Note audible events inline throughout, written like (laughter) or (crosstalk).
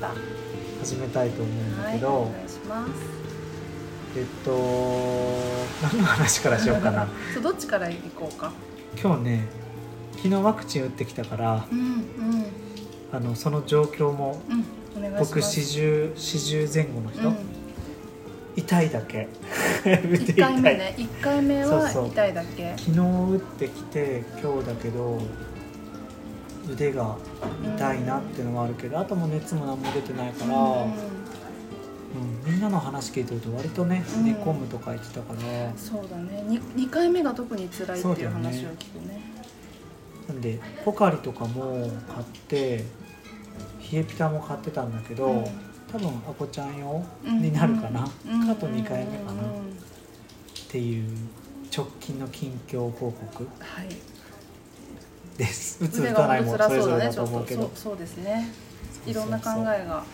した。始めたいと思うんだはいけど、お願いします。えっと何の話からしようかな。(laughs) そうどっちから行こうか。今日ね昨日ワクチン打ってきたからうんうん。あのその状況もうんお願いします。僕40 40前後の人、うん。痛いだけ。打って1痛い回目ね (laughs) 一回目は痛いだけ。昨日打ってきて今日だけど腕が痛いなっていうのはあるけど、あともう熱も何も出てないから、うん。うんみんなの話聞いてると割とねうん。寝込むとか言ってたから、そうだね。2, 二回目が特に辛いっていう話を聞くね。なんでポカリとかも買って冷えピタも買ってたんだけど、うん。多分あこちゃん用うんになるかな、うん。かと2回目かな、うん。っていう直近の近況報告。はいです。(laughs) 打つ腕打たないもそれぞれだそうだねちょっと。思うけどとそうですねいろんな考えが。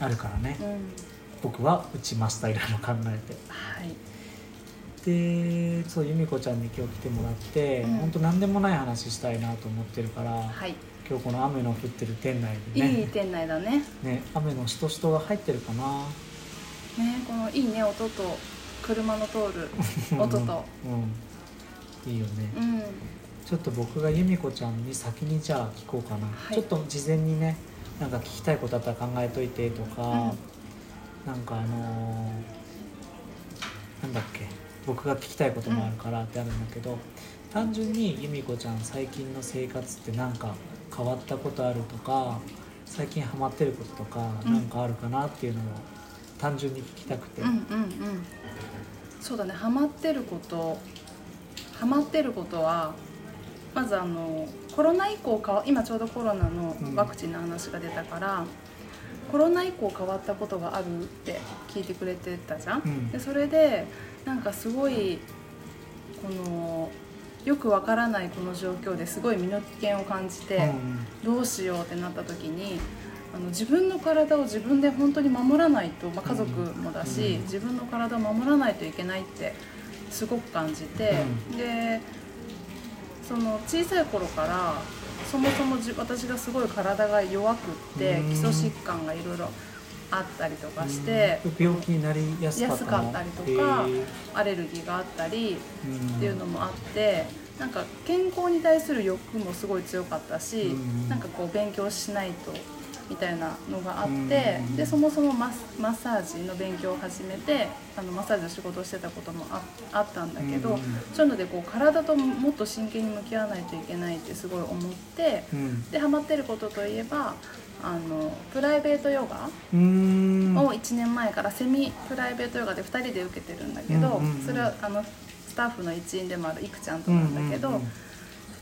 あるからね、うん。僕は打ちましたいろいろ考えてはい。でそう由美子ちゃんに今日来てもらって、うん。本当何でもない話したいなと思ってるから、はい。今日この雨の降ってる店内でね。いい店内だね。ね雨のしとしとが入ってるかな。ねこのいいね音と車の通る音と。(laughs) うん、いいよね、うんちょっと僕が由美子ちゃんに先にじゃあ聞こうかな、はい。ちょっと事前にねなんか聞きたいことあったら考えといてとか、なんかあのーなんだっけ僕が聞きたいこともあるからってあるんだけど、単純に由美子ちゃん最近の生活って何か変わったことあるとか最近ハマってることとかうん。何かあるかなっていうのを単純に聞きたくて、うんうんうん。そうだね。ハマってることハマってることはまずあのコロナ以降かわ今ちょうどコロナのワクチンの話が出たから、コロナ以降変わったことがあるって聞いてくれてたじゃん、うん。でそれでなんかすごいこのよくわからないこの状況ですごい身の危険を感じて、うんどうしようってなった時にあの自分の体を自分で本当に守らないと、まあ、家族もだし、うん。自分の体を守らないといけないってすごく感じて、うん。でその小さい頃からそもそもじ私がすごい体が弱くって、うん。基礎疾患がいろいろあったりとかして、うん。病気になりやすかったりとかアレルギーがあったりうん。っていうのもあってなんか健康に対する欲もすごい強かったし、うん。なんかこう勉強しないとみたいなのがあって、うんでそもそもマッサージの勉強を始めてあのマッサージの仕事をしてたこともああったんだけど、うんそういうのでこう体ともっと真剣に向き合わないといけないってすごい思ってうん。でハマってることといえばあのプライベートヨガを1年前からセミプライベートヨガで2人で受けてるんだけど、うんうんうん。それはあのスタッフの一員でもあるいくちゃんとなんだけど、うんうんうん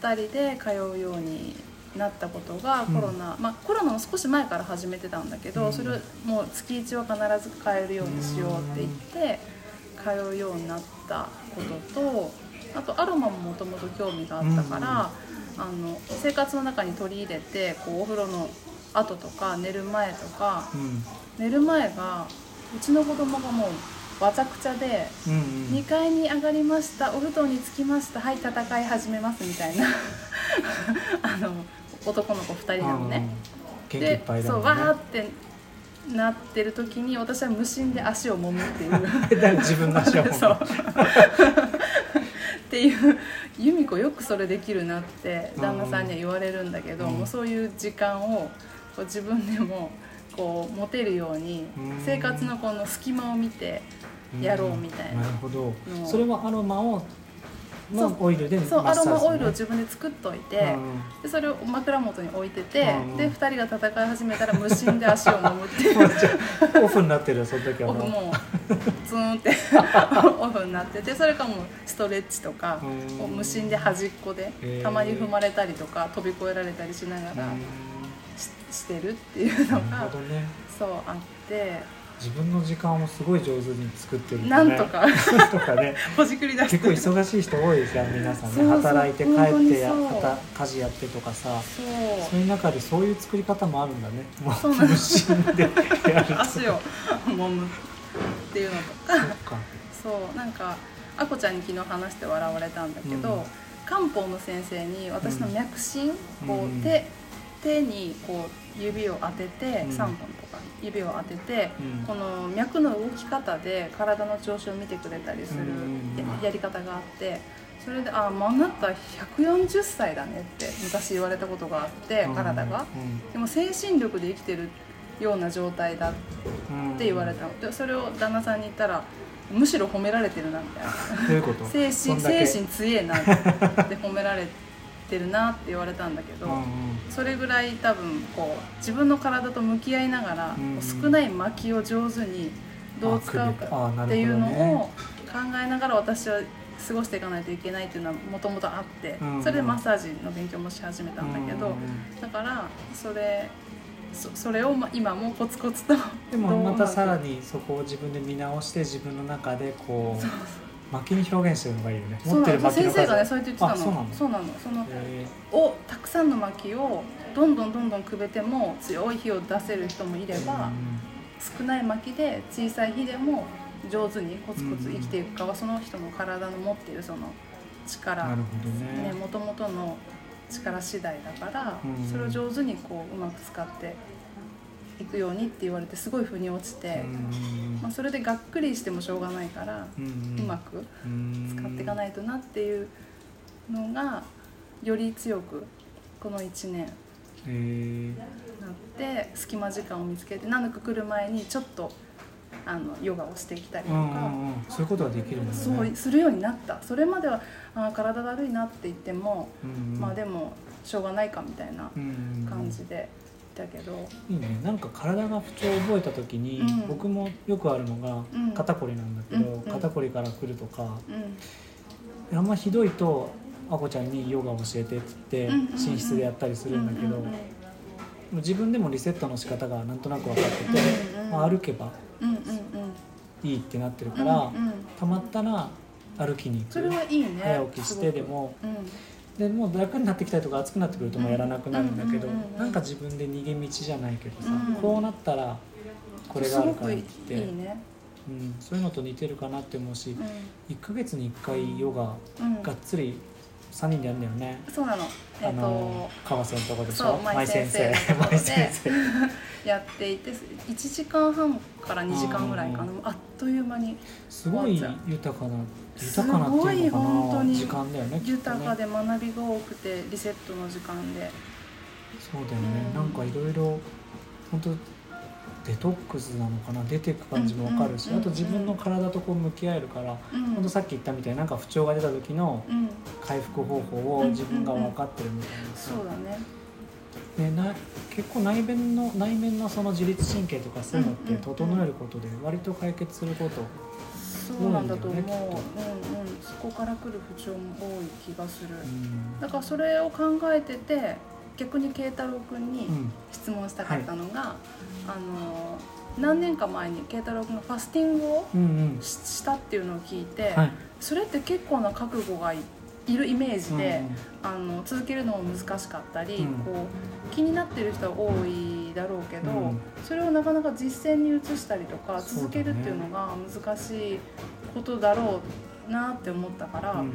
2人で通うようになったことがコロナ、まあコロナも少し前から始めてたんだけど、うん。それをもう月1は必ず通えるようにしようって言って通うようになったこととあとアロマももともと興味があったから、あの生活の中に取り入れてこうお風呂の後とか寝る前とかうん。寝る前がうちの子供がもうわちゃくちゃで。うんうん。2階に上がりましたお布団に着きましたはい戦い始めますみたいな。(laughs) あの男の子2人なのね。でそうわーってなってる時に私は無心で足を揉むっていう。だ (laughs) 自分の足をそう。(laughs) っていう由美子よくそれできるなって旦那さんには言われるんだけど、うん。もうそういう時間をこう自分でもこう持てるようにうん。生活のこの隙間を見てやろうみたいな。なるほど。それはアロマをのオイルでマッそうアロマオイルをね自分で作っといて、うんでそれを枕元に置いてて、うんで2人が戦い始めたら無心で足を揉むっていう。(laughs) オフになってるよその時はもう。オフもうツーンって (laughs) オフになっててそれかもうストレッチとか無心で端っこでたまに踏まれたりとか飛び越えられたりしながらうん。ししてるっていうのながそうあって自分の時間をすごい上手に作ってるね。なんとか。とかね。(laughs) ほじくり出して。結構忙しい人多いですよ。皆さんね働いて帰ってや家事やってとかさ。そう。そういう中でそういう作り方もあるんだね。もそう無心でやると。足を揉むっていうのとか。そう。なんかあこちゃんに昨日話して笑われたんだけど、うん。漢方の先生に私の脈診、うん。こううん。手手にこう指を当てて、うん。3本とか指を当てて、うん。この脈の動き方で体の調子を見てくれたりするうん。ややり方があってそれで「あああなた140歳だね」って昔言われたことがあって体が。でも精神力で生きてるような状態だって言われたの。でそれを旦那さんに言ったらむしろ褒められてるなみたいな。(laughs) 精神精神強えなって。褒められてるなって言われたんだけど、うんうん。それぐらい多分こう自分の体と向き合いながら、うんうん。少ない薪を上手にどう使うかっていうのを考えながら私は過ごしていかないといけないっていうのはもともとあって、うんうん。それでマッサージの勉強もし始めたんだけど、うんうんだからそれそそれをま今もコツコツとでもまたさらににそこを自分で見直して自分の中でこう薪に表現してるのがいいよね。持ってる薪の先生がね数そうやって言ってたの。あそうなの。そのをたくさんの薪をどんどんどんどんくべても強い火を出せる人もいれーば、少ない薪で小さい火でも上手にコツコツ生きていくかはその人の体の持っているその力なるほどね。ねもともとの力次第だから、うん。それを上手にこううまく使っていくようにって言われてすごい腑に落ちて、まあ、それでがっくりしてもしょうがないから、うまく使っていかいないとなっていうのがより強くこの1年えなって隙間時間を見つけて何度か来る前にちょっとあのヨガをしてきたりとか、そういうことができるんだね。そうするようになった。それまではあー体だるいなって言っても、うんうん。まあでもしょうがないかみたいなうんうんうんたけど、いいね。なんか体が不調を覚えた時に、うん。僕もよくあるのがうん。肩こりなんだけど、うん。うん。肩こりから来るとかうん。あんまひどいとあこちゃんにヨガ教えてって言って寝室でやったりするんだけど、自分でもリセットの仕方がなんとなく分かってて、まあ歩けばいいってなってるから、たまったら歩きに行く。それはいいね。早起きしてでもうんでもう楽になってきたりとか暑くなってくるともうやらなくなるんだけど、なんか自分で逃げ道じゃないけどさ、うん。こうなったらこれがあるからって。ね、うん、そういうのと似てるかなって思うし、う1ヶ月に1回ヨガがっつり3人でやるんだよね、そうなの。えっ、あのと川瀬のとこでしょ？そう舞先生。舞先生 (laughs) やっていて1時間半から2時間ぐらいかな。うんあっという間に。すごい豊かなす豊かなっていうのかごい本当にな時間だよね豊かで学びが多くてリセットの時間で。そうだよね、うんなんかいろいろ本当デトックスなのかな？出ていく感じもわかるし、あと自分の体とこう向き合えるから、うん。本当さっき言ったみたいになんか不調が出た時のうん。回復方法を自分が分かってるみたいな。さ、そうだね。ね、な結構内面の内面のその自律神経とかそういうのって整えることで割と解決すること、そうなんだと思う、うんうん。そこから来る不調も多い気がする、うん。だからそれを考えてて逆に慶太郎君にうん。質問したかったのが、あの何年か前に慶太郎君がファスティングをししたっていうのを聞いて、はい。それって結構な覚悟がいいるイメージで、うんあの続けるのも難しかったり、うん。こう気になってる人は多いだろうけど、うん。それをなかなか実践に移したりとか続けるっていうのが難しいことだろうなって思ったから、うん。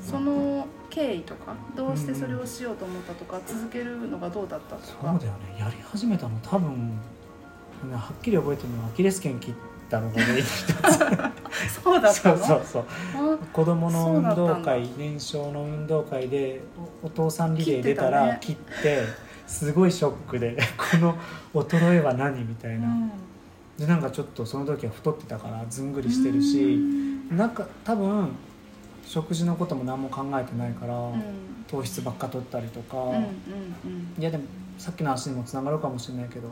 その経緯とかどうしてそれをしようと思ったとか、続けるのがどうだったとか。そうだよね。やり始めたの多分はっきり覚えてるのはアキレス腱切ったのが原因の一つ。(laughs) そうだったそうのそうそう。あ子供の運動会年少の運動会でおお父さんリレー出たら切ってすごいショックで (laughs) この衰えは何みたいな、うん。でなんかちょっとその時は太ってたからずんぐりしてるしなんか多分食事のことも何も考えてないから、うん。糖質ばっか取ったりとか、うんうんうん。いやでもさっきの話にもつながるかもしれないけど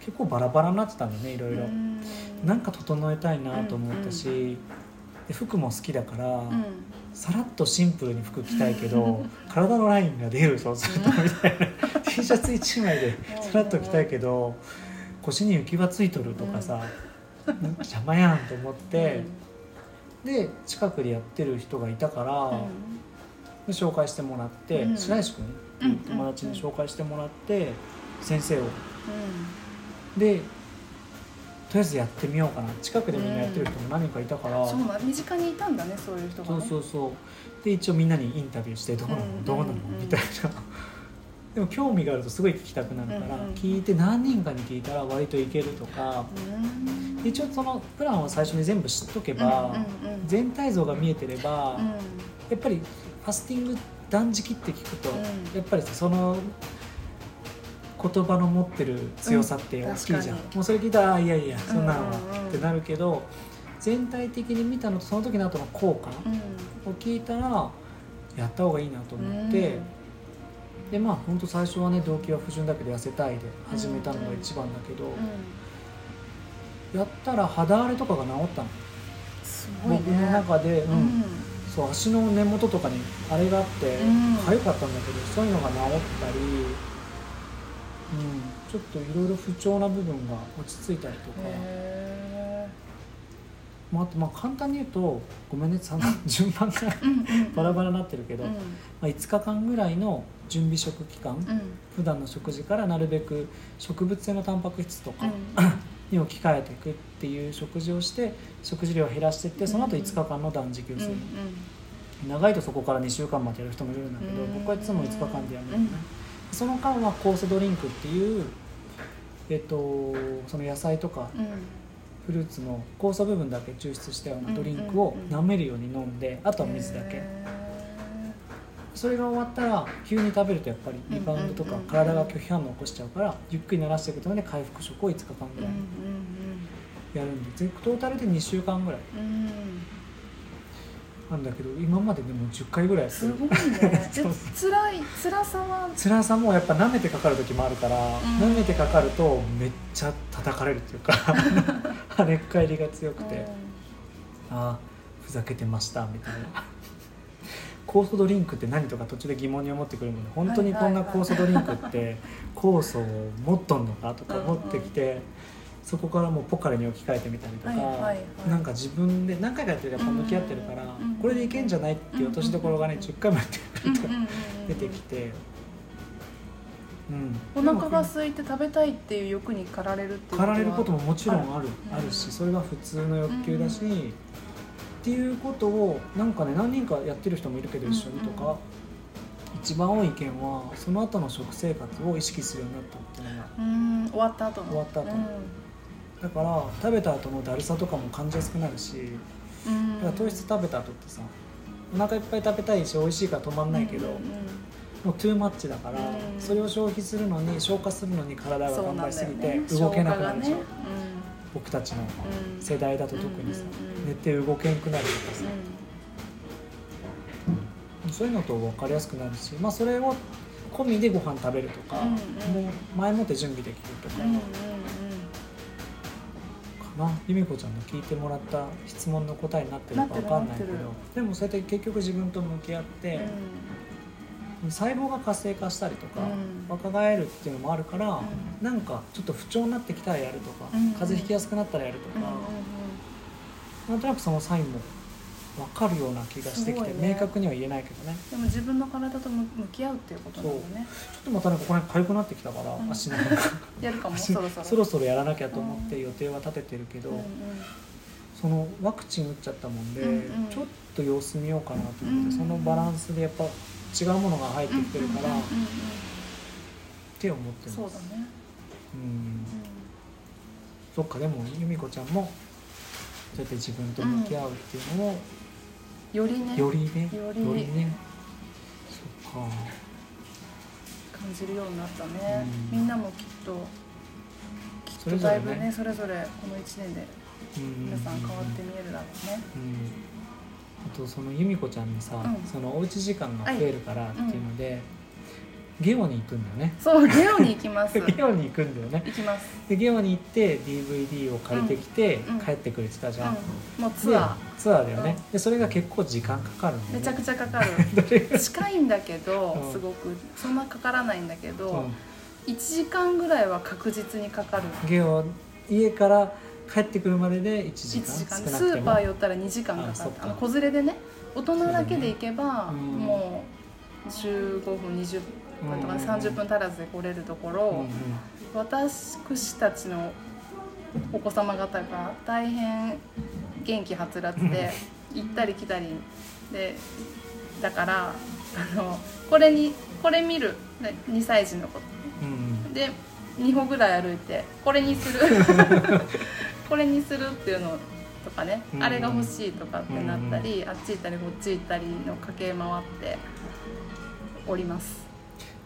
結構バラバラになってたんだよねいろいろ、うん。なんか整えたいなと思ったし、で服も好きだから、うん。さらっとシンプルに服着たいけど体のラインが出るそうするとみたいな。T シャツ1枚でさらっと着たいけど腰に浮き輪ついとるとかさ、邪魔やんと思って、で近くでやってる人がいたから、紹介してもらって、うん。白石君っていう友達に紹介してもらって、先生を。でとりあえずやってみようかな。近くでみんなやってる人も何人かいたから、そうなん身近にいたんだねそういう人がそうねそうそう。で一応みんなにインタビューしてどうなの、うん。どうなの、うん。みたいなでも興味があるとすごい聞きたくなるから、聞いて何人かに聞いたら割といけるとか。うん。一応そのプランを最初に全部知っとけば、全体像が見えてれば、うん。やっぱりファスティング断食って聞くと、うん。やっぱりその言葉の持ってる強さって大きいじゃん、もうそれ聞いたらあいやいやそんなのはってなるけど全体的に見たのとその時の後の効果うん。を聞いたらやった方がいいなと思って、でまあ本当最初はね動機は不純だけど痩せたいで始めたのが一番だけど、やったら肌荒れとかが治ったの、すごいね。僕の中で、うん。うん。そう足の根元とかにあれがあってうん。痒かったんだけど、そういうのが治ったり、うん、ちょっといろいろ不調な部分が落ち着いたりとか、へまあ、あとまあ簡単に言うとごめんね順番がバラバラになってるけど、うん。まあ、5日間ぐらいの準備食期間、うん。普段の食事からなるべく植物性のタンパク質とかうん。(coughs) に置き換えていくっていう食事をして食事量を減らしていってその後5日間の断食をする、長いとそこから2週間までやる人もいるんだけど、うん。僕はいつも5日間でやるんだよね、うん。その間は酵素ドリンクっていうえっとその野菜とかうんフルーツの酵素部分だけ抽出したようなドリンクを舐めるように飲んであとは水だけ。へそれが終わったら急に食べるとやっぱりリバウンドとか体が拒否反応を起こしちゃうからゆっくり慣らしていくために回復食を5日間ぐらいやるんで全トータルで2週間ぐらいなんだけど今まででも10回ぐらいすごいね。(laughs) そう。つらい辛さは？辛さもやっぱ舐めてかかる時もあるから、ん。舐めてかかるとめっちゃ叩かれるっていうか (laughs) 跳ねっ返りが強くて、ああふざけてましたみたいな。酵素ドリンクって何とか途中で疑問に思ってくるもんで本当にこんな酵素ドリンクって酵素を持っとんのかとか思ってきて、そこからもうポカレに置き換えてみたりとか、はいはいはい。なんか自分で何回かやってるやっぱ向き合ってるから、うんこれでいけんじゃないっていう落としどころがね10回もやってうんるとうんうんうん。出てきて。うん、お腹が空いて食べたいっていう欲に駆られるっていう駆られることももちろんあるあるしそれが普通の欲求だし、うんっていうことをなんかね何人かやってる人もいるけど一緒にとか、うんうん一番多い意見はその後の食生活を意識するようになったっていうのがうん終わった後の終わった後うんだから食べた後のだるさとかも感じやすくなるしうん。だから糖質食べた後ってさお腹いっぱい食べたいし美味しいから止まんないけど、うんうんもうトゥーマッチだから、うん。それを消費するのに消化するのに体が頑張りすぎて動けなくなるでしょ、消化がね。僕たちのうん。うん世代だと特にさ、うんうんうん。寝て動けんくなるとかさ、そういうのと分かりやすくなるし、まあ、それを込みでご飯食べるとか、うんうん。もう前もって準備できるとかな、由美子ちゃんの聞いてもらった質問の答えになってるか分かんないけどでもそうやって結局自分と向き合って、細胞が活性化したりとか、うん。若返るっていうのもあるから、ん。なんかちょっと不調になってきたらやるとか、うん。風邪ひきやすくなったらやるとか、うんうん。なんとなくそのサインも分かるような気がしてきて、ね。明確には言えないけどね。でも自分の体と向き合うっていうことなんだね。ちょっとまたねここら辺痒くなってきたから、うん。足のなんかやるかも。足そろそろ。そろそろやらなきゃと思ってうん予定は立ててるけど、うんうんそのワクチン打っちゃったもんで、うんうん。ちょっと様子見ようかなと思って、うんそのバランスでやっぱ違うものが入ってきてるから、っうんうんうん。て思ってます。そうだね。うん。そっかでも由美子ちゃんもそうやって自分と向き合うっていうのを、よりね。よりね。よりね。そっか。感じるようになったね。うん。みんなもきっときっとだいぶねそれぞれこの1年でうん。皆さん変わって見えるだろうね。うん。あとその由美子ちゃんにさ、うん。そのおうち時間が増えるからっていうので、ゲオに行くんだよね。そうゲオに行きます。(laughs) ゲオに行くんだよね。行きます。でゲオに行って DVD を借りてきて、うんうん。帰ってくるってたじゃん、うん。もうツアー。でツアーだよね、うんでそれが結構時間かかるんだよね。めちゃくちゃかかる。(laughs) 近いんだけどうん。すごく。そんなかからないんだけど、うん。1時間ぐらいは確実にかかるゲオ家から帰ってくるまでで1時1間。スーパー寄ったら2時間かかっか。るあの子連れでね大人だけで行けば、ね。うん。もう15分20分とか、ねうん30分足らずで来れるところ、私たちのお子様方が大変元気はつらつで行ったり来たりでだからあのこれにこれ見るで2歳児の子。うんで2歩ぐらい歩いてこれにする。(laughs) これにするっていうのとかね、うんあれが欲しいとかってなったり、あっち行ったりこっち行ったりの駆け回っております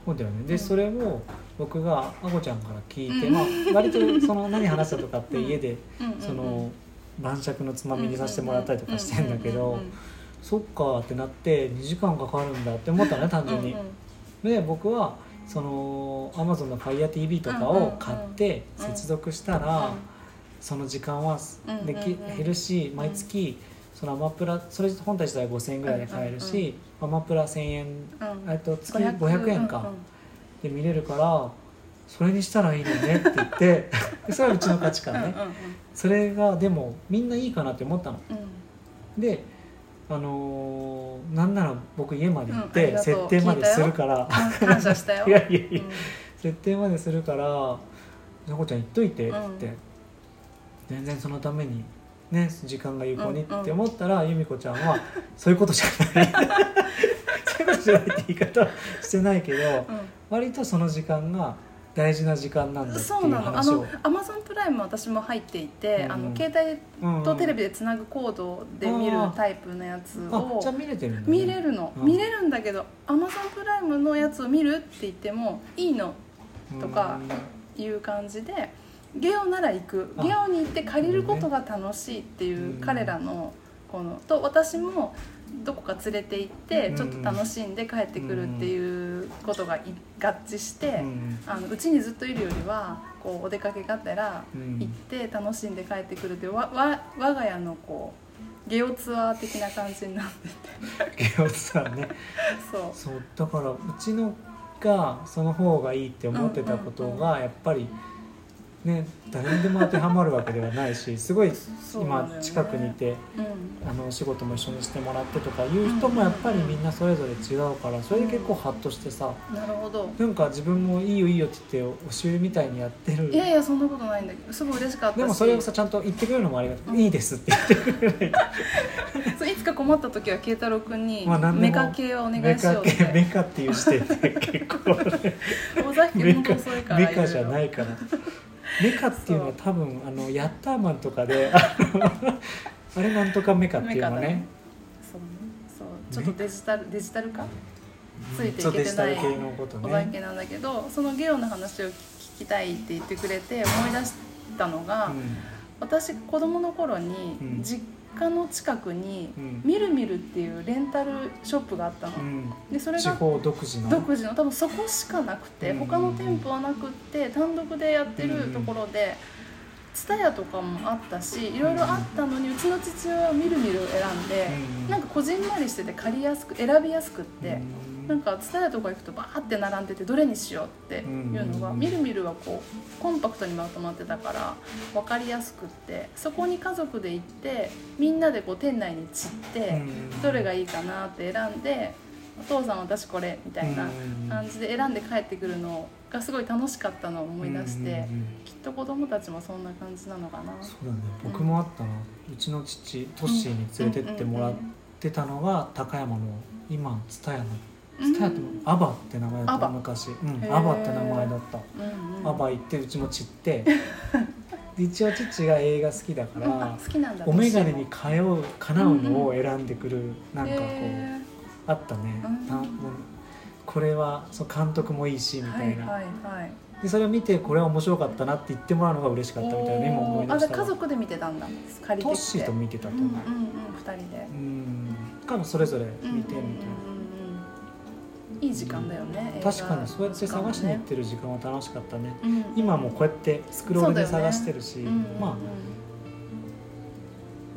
そうだよね。でうん。それを僕があこちゃんから聞いて、うん。まあ、割とその何話したとかって家でその晩酌のつまみにさせてもらったりとかしてんだけどそっかってなって2時間かかるんだって思ったのね単純に。で僕はその Amazon の FireTV とかを買って接続したらその時間はでき減るし毎月そのアマプラそれ本体自体は5000円ぐらいで買えるしアマプラ1000円うん。えっと月500円か。で見れるからそれにしたらいいのねって言って (laughs) それはうちの価値観ね。うんうんうん。それがでもみんないいかなって思ったの。うん。であのーなんなら僕家まで行って設定までするから。うん感謝したよ。(laughs) いやいやいや。うん。設定までするから「なこちゃん言っといて」って言って、うん。全然そのためにね時間が有効にうんうんって思ったら、由美子ちゃんは「そういうことじゃない」(laughs) そういうことじゃないって言い方はしてないけど割とその時間が大事な時間なんだっていうそうなの。あのアマゾンプライム私も入っていて、うんあの携帯とテレビビでつなぐコードで見るタイプのやつあをじゃあ見れてるね、見れるの、うん。見れるんだけどアマゾンプライムのやつを見るって言ってもいいの。とかいう感じでゲオなら行く。あ。ゲオに行って借りることが楽しいっていううん。彼らのこのと私もどこか連れて行ってうん。ちょっと楽しんで帰ってくるっていうことがい合致してうん。あのうちにずっといるよりはこうお出かけがてらうん。行って楽しんで帰ってくるっていうわわ我が家のこうゲオツアー的な感じになってて。(laughs) ゲオツアーね。(laughs) そう。そうだからうちのがその方がいいって思ってたことがやっぱりね誰にでも当てはまるわけではないし (laughs) すごい今近くにいてうん。あのお仕事も一緒にしてもらってとかいう人もやっぱりみんなそれぞれ違うからそれで結構ハッとしてさなるほど。なんか自分もいいよいいよって言って押し売りみたいにやってる。いやいやそんなことないんだけどすごい嬉しかったし。でもそれをさちゃんと言ってくれるのもありがたい、いいですって言ってくれる。(laughs) そういつか困った時は慶太郎君にメカ系はお願いしようっ系メてカっていう時点で結構ね (laughs) 尾崎も遅いからメカじゃないいからメカっていうのは多分あのヤッターマンとかで (laughs) あれなんとかメカっていうのね。そうね。そう。ちょっとデジタルデジタル化？ついていけてないおだね。けなんだけどそのゲオの話を聞きたいって言ってくれて思い出したのが、私子供の頃にうん。実家の近くにうん。みるみるっていうレンタルショップがあったの、うん。でそれが地方独自の。独自の。多分そこしかなくてうん。他の店舗はなくって単独でやってるところで TSUTAYA とかもあったしいろいろあったのにうちの父親はみるみる選んでうん。なんかこじんまりしてて借りやすく選びやすくってうんなんか TSUTAYA とか行くとバーって並んでてどれにしようっていうのがうん。みるみるはこうコンパクトにまとまってたから分かりやすくってそこに家族で行ってみんなでこう店内に散ってうん。どれがいいかなって選んでお父さん私これみたいなうん。感じで選んで帰ってくるのがすごい楽しかったのを思い出してきっと子供たちもそんな感じなのかな。そうだね。僕もあったな。うちの父トッシーに連れてってもらってたのが高山の今蔦屋の蔦屋ってアバって名前だった昔。うん。アバって名前だった。うんうん。アバ行ってうちも散って。(laughs) で一応父が映画好きだかうんあら好きなんだお眼鏡に通うかなうのを選んでくるなんかこうへあったね。うん。これはそう監督もいいしみーたいな、はいはいはい。でそれを見てこれは面白かったなって言ってもらうのが嬉しかったみたいな今思い出したわ家族で見てたんだ。借りてトッシーと見てたと思う。うんうんうん二人で。うん。かもそれぞれ見てみたいな、うんうんうんうんいい時間だよね確かにそうやって探しに行ってる時間は楽しかったね。うん。今もこうやってスクロールで探してるし、うんうんうん。まあ。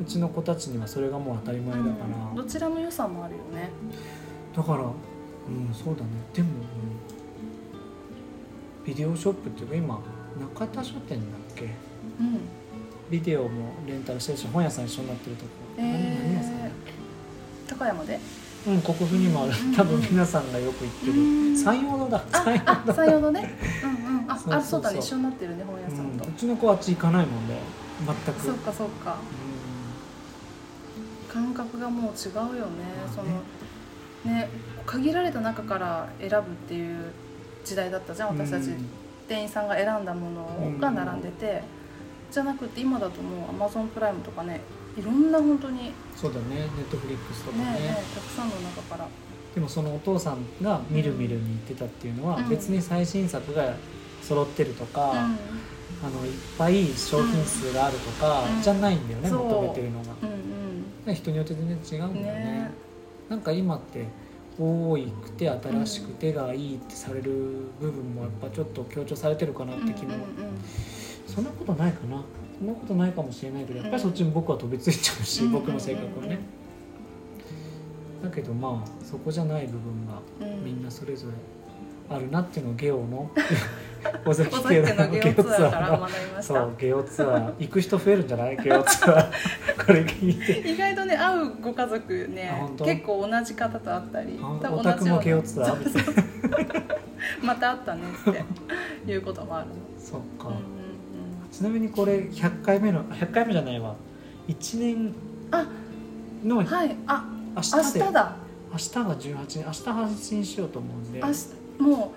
うちの子たちにはそれがもう当たり前だから、うん。どちらの良さもあるよね。だからうんそうだね。でも、うん。ビデオショップっていうか今中田書店だっけ？うん。ビデオもレンタルしてるし本屋さん一緒になってるとこ、何何屋さんだっえー高山で？けうん国府にもある。うん多分皆さんがよく行ってる。うん。山陽堂だ。あ山陽のね。うんうん。あ (laughs) そうそうそう。あそうだね。一緒になってるね本屋さんと。うん。うちの子はあっち行かないもんね。全く。そっかそっか。感覚がもう違うよね。そのね限られた中から選ぶっていう時代だったじゃん私たち、店員さんが選んだものが並んでて、じゃなくて今だともうアマゾンプライムとかねいろんな本当に。そうだね。ネットフリックスとかね。ねねたくさんの中から。でもそのお父さんがみるみるに言ってたっていうのは、うん。別に最新作が揃ってるとか、うん。あのいっぱい商品数があるとか、うん。じゃないんだよね、そう。求めてるのが、うん人によって全然違うんうんだよね。ねなんか今って多くて新しくてがいいってされる部分もやっぱちょっと強調されてるかなって気も、うんうん。そんなことないかなそんなことないかもしれないけどやっぱりそっちに僕は飛びついちゃうし、うん。僕の性格はね、だけどまあそこじゃない部分がみんなそれぞれあるなっていうのをゲオの尾 (laughs) 尾崎崎家のゲオツアーそうゲオツアー。行く人増えるんじゃない？ゲオツアー。(laughs) これ聞いて。意外とね会うご家族あね結構同じ方と会ったりあ多分オタクもゲオツアーみたいな。(laughs) また会ったねっていうこともあるの。そっか、ちなみにこれ100回目の100回目じゃないわ。1年あのうんはい。あ明日で。明日だ。明日が18日。明日配信しようと思うんで。明日も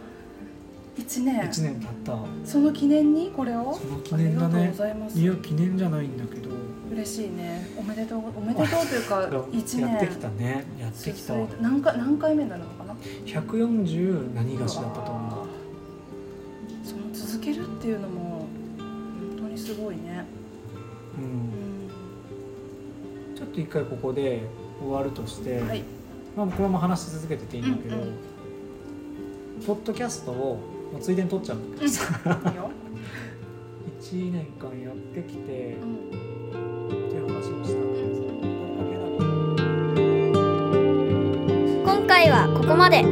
う1年。1年経った。その記念に？これを？その記念だありがとうねございます。いや記念じゃないんだけど。嬉しいね。おめでとうおめでとうというか (laughs) 1年。やってきたね。やってきた。わ続いて何回何回目になるのかな？140何がしだったと思う。その続けるっていうのもにすごいね。ううん。んちょっと一回ここで終わるとして、はい。まあ、このまま話し続けてていいんだけど、うんうん。ポッドキャストをもうついでに撮っちゃうんだけどさ、いいよ、1年間やってきてうん。っていう話をした今回はここまで